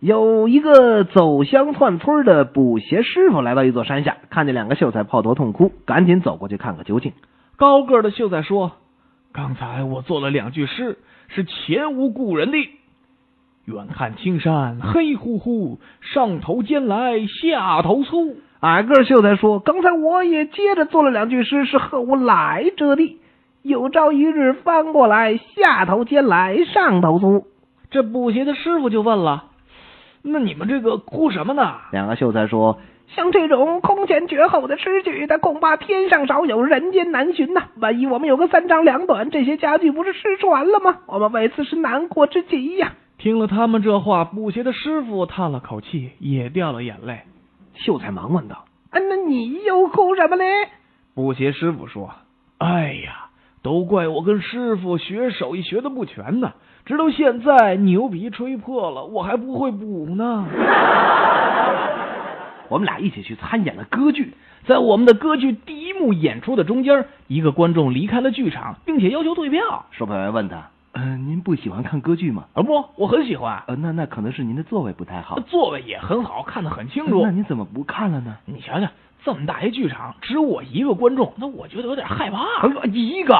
有一个走乡串村的补鞋师傅来到一座山下，看见两个秀才抱头痛哭，赶紧走过去看个究竟。高个的秀才说：“刚才我做了两句诗，是前无故人的。远看青山黑乎乎，上头尖来下头粗。”矮个秀才说：“刚才我也接着做了两句诗，是后无来者的。有朝一日翻过来，下头尖来上头粗。”这补鞋的师傅就问了。那你们这个哭什么呢？两个秀才说：“像这种空前绝后的诗句，它恐怕天上少有，人间难寻呐。万一我们有个三长两短，这些家具不是失传了吗？我们为此是难过之极呀。”听了他们这话，补鞋的师傅叹了口气，也掉了眼泪。秀才忙问道：“啊，那你又哭什么嘞？”补鞋师傅说：“哎呀，都怪我跟师傅学手艺学的不全呢。”直到现在，牛皮吹破了，我还不会补呢。我们俩一起去参演了歌剧，在我们的歌剧第一幕演出的中间，一个观众离开了剧场，并且要求退票。售票员问他：“嗯，您不喜欢看歌剧吗？”“啊，不，我很喜欢。”“呃，那那可能是您的座位不太好。”“座位也很好，看得很清楚。”“那你怎么不看了呢？”“你瞧瞧，这么大一剧场，只有我一个观众，那我觉得有点害怕。”“一个。”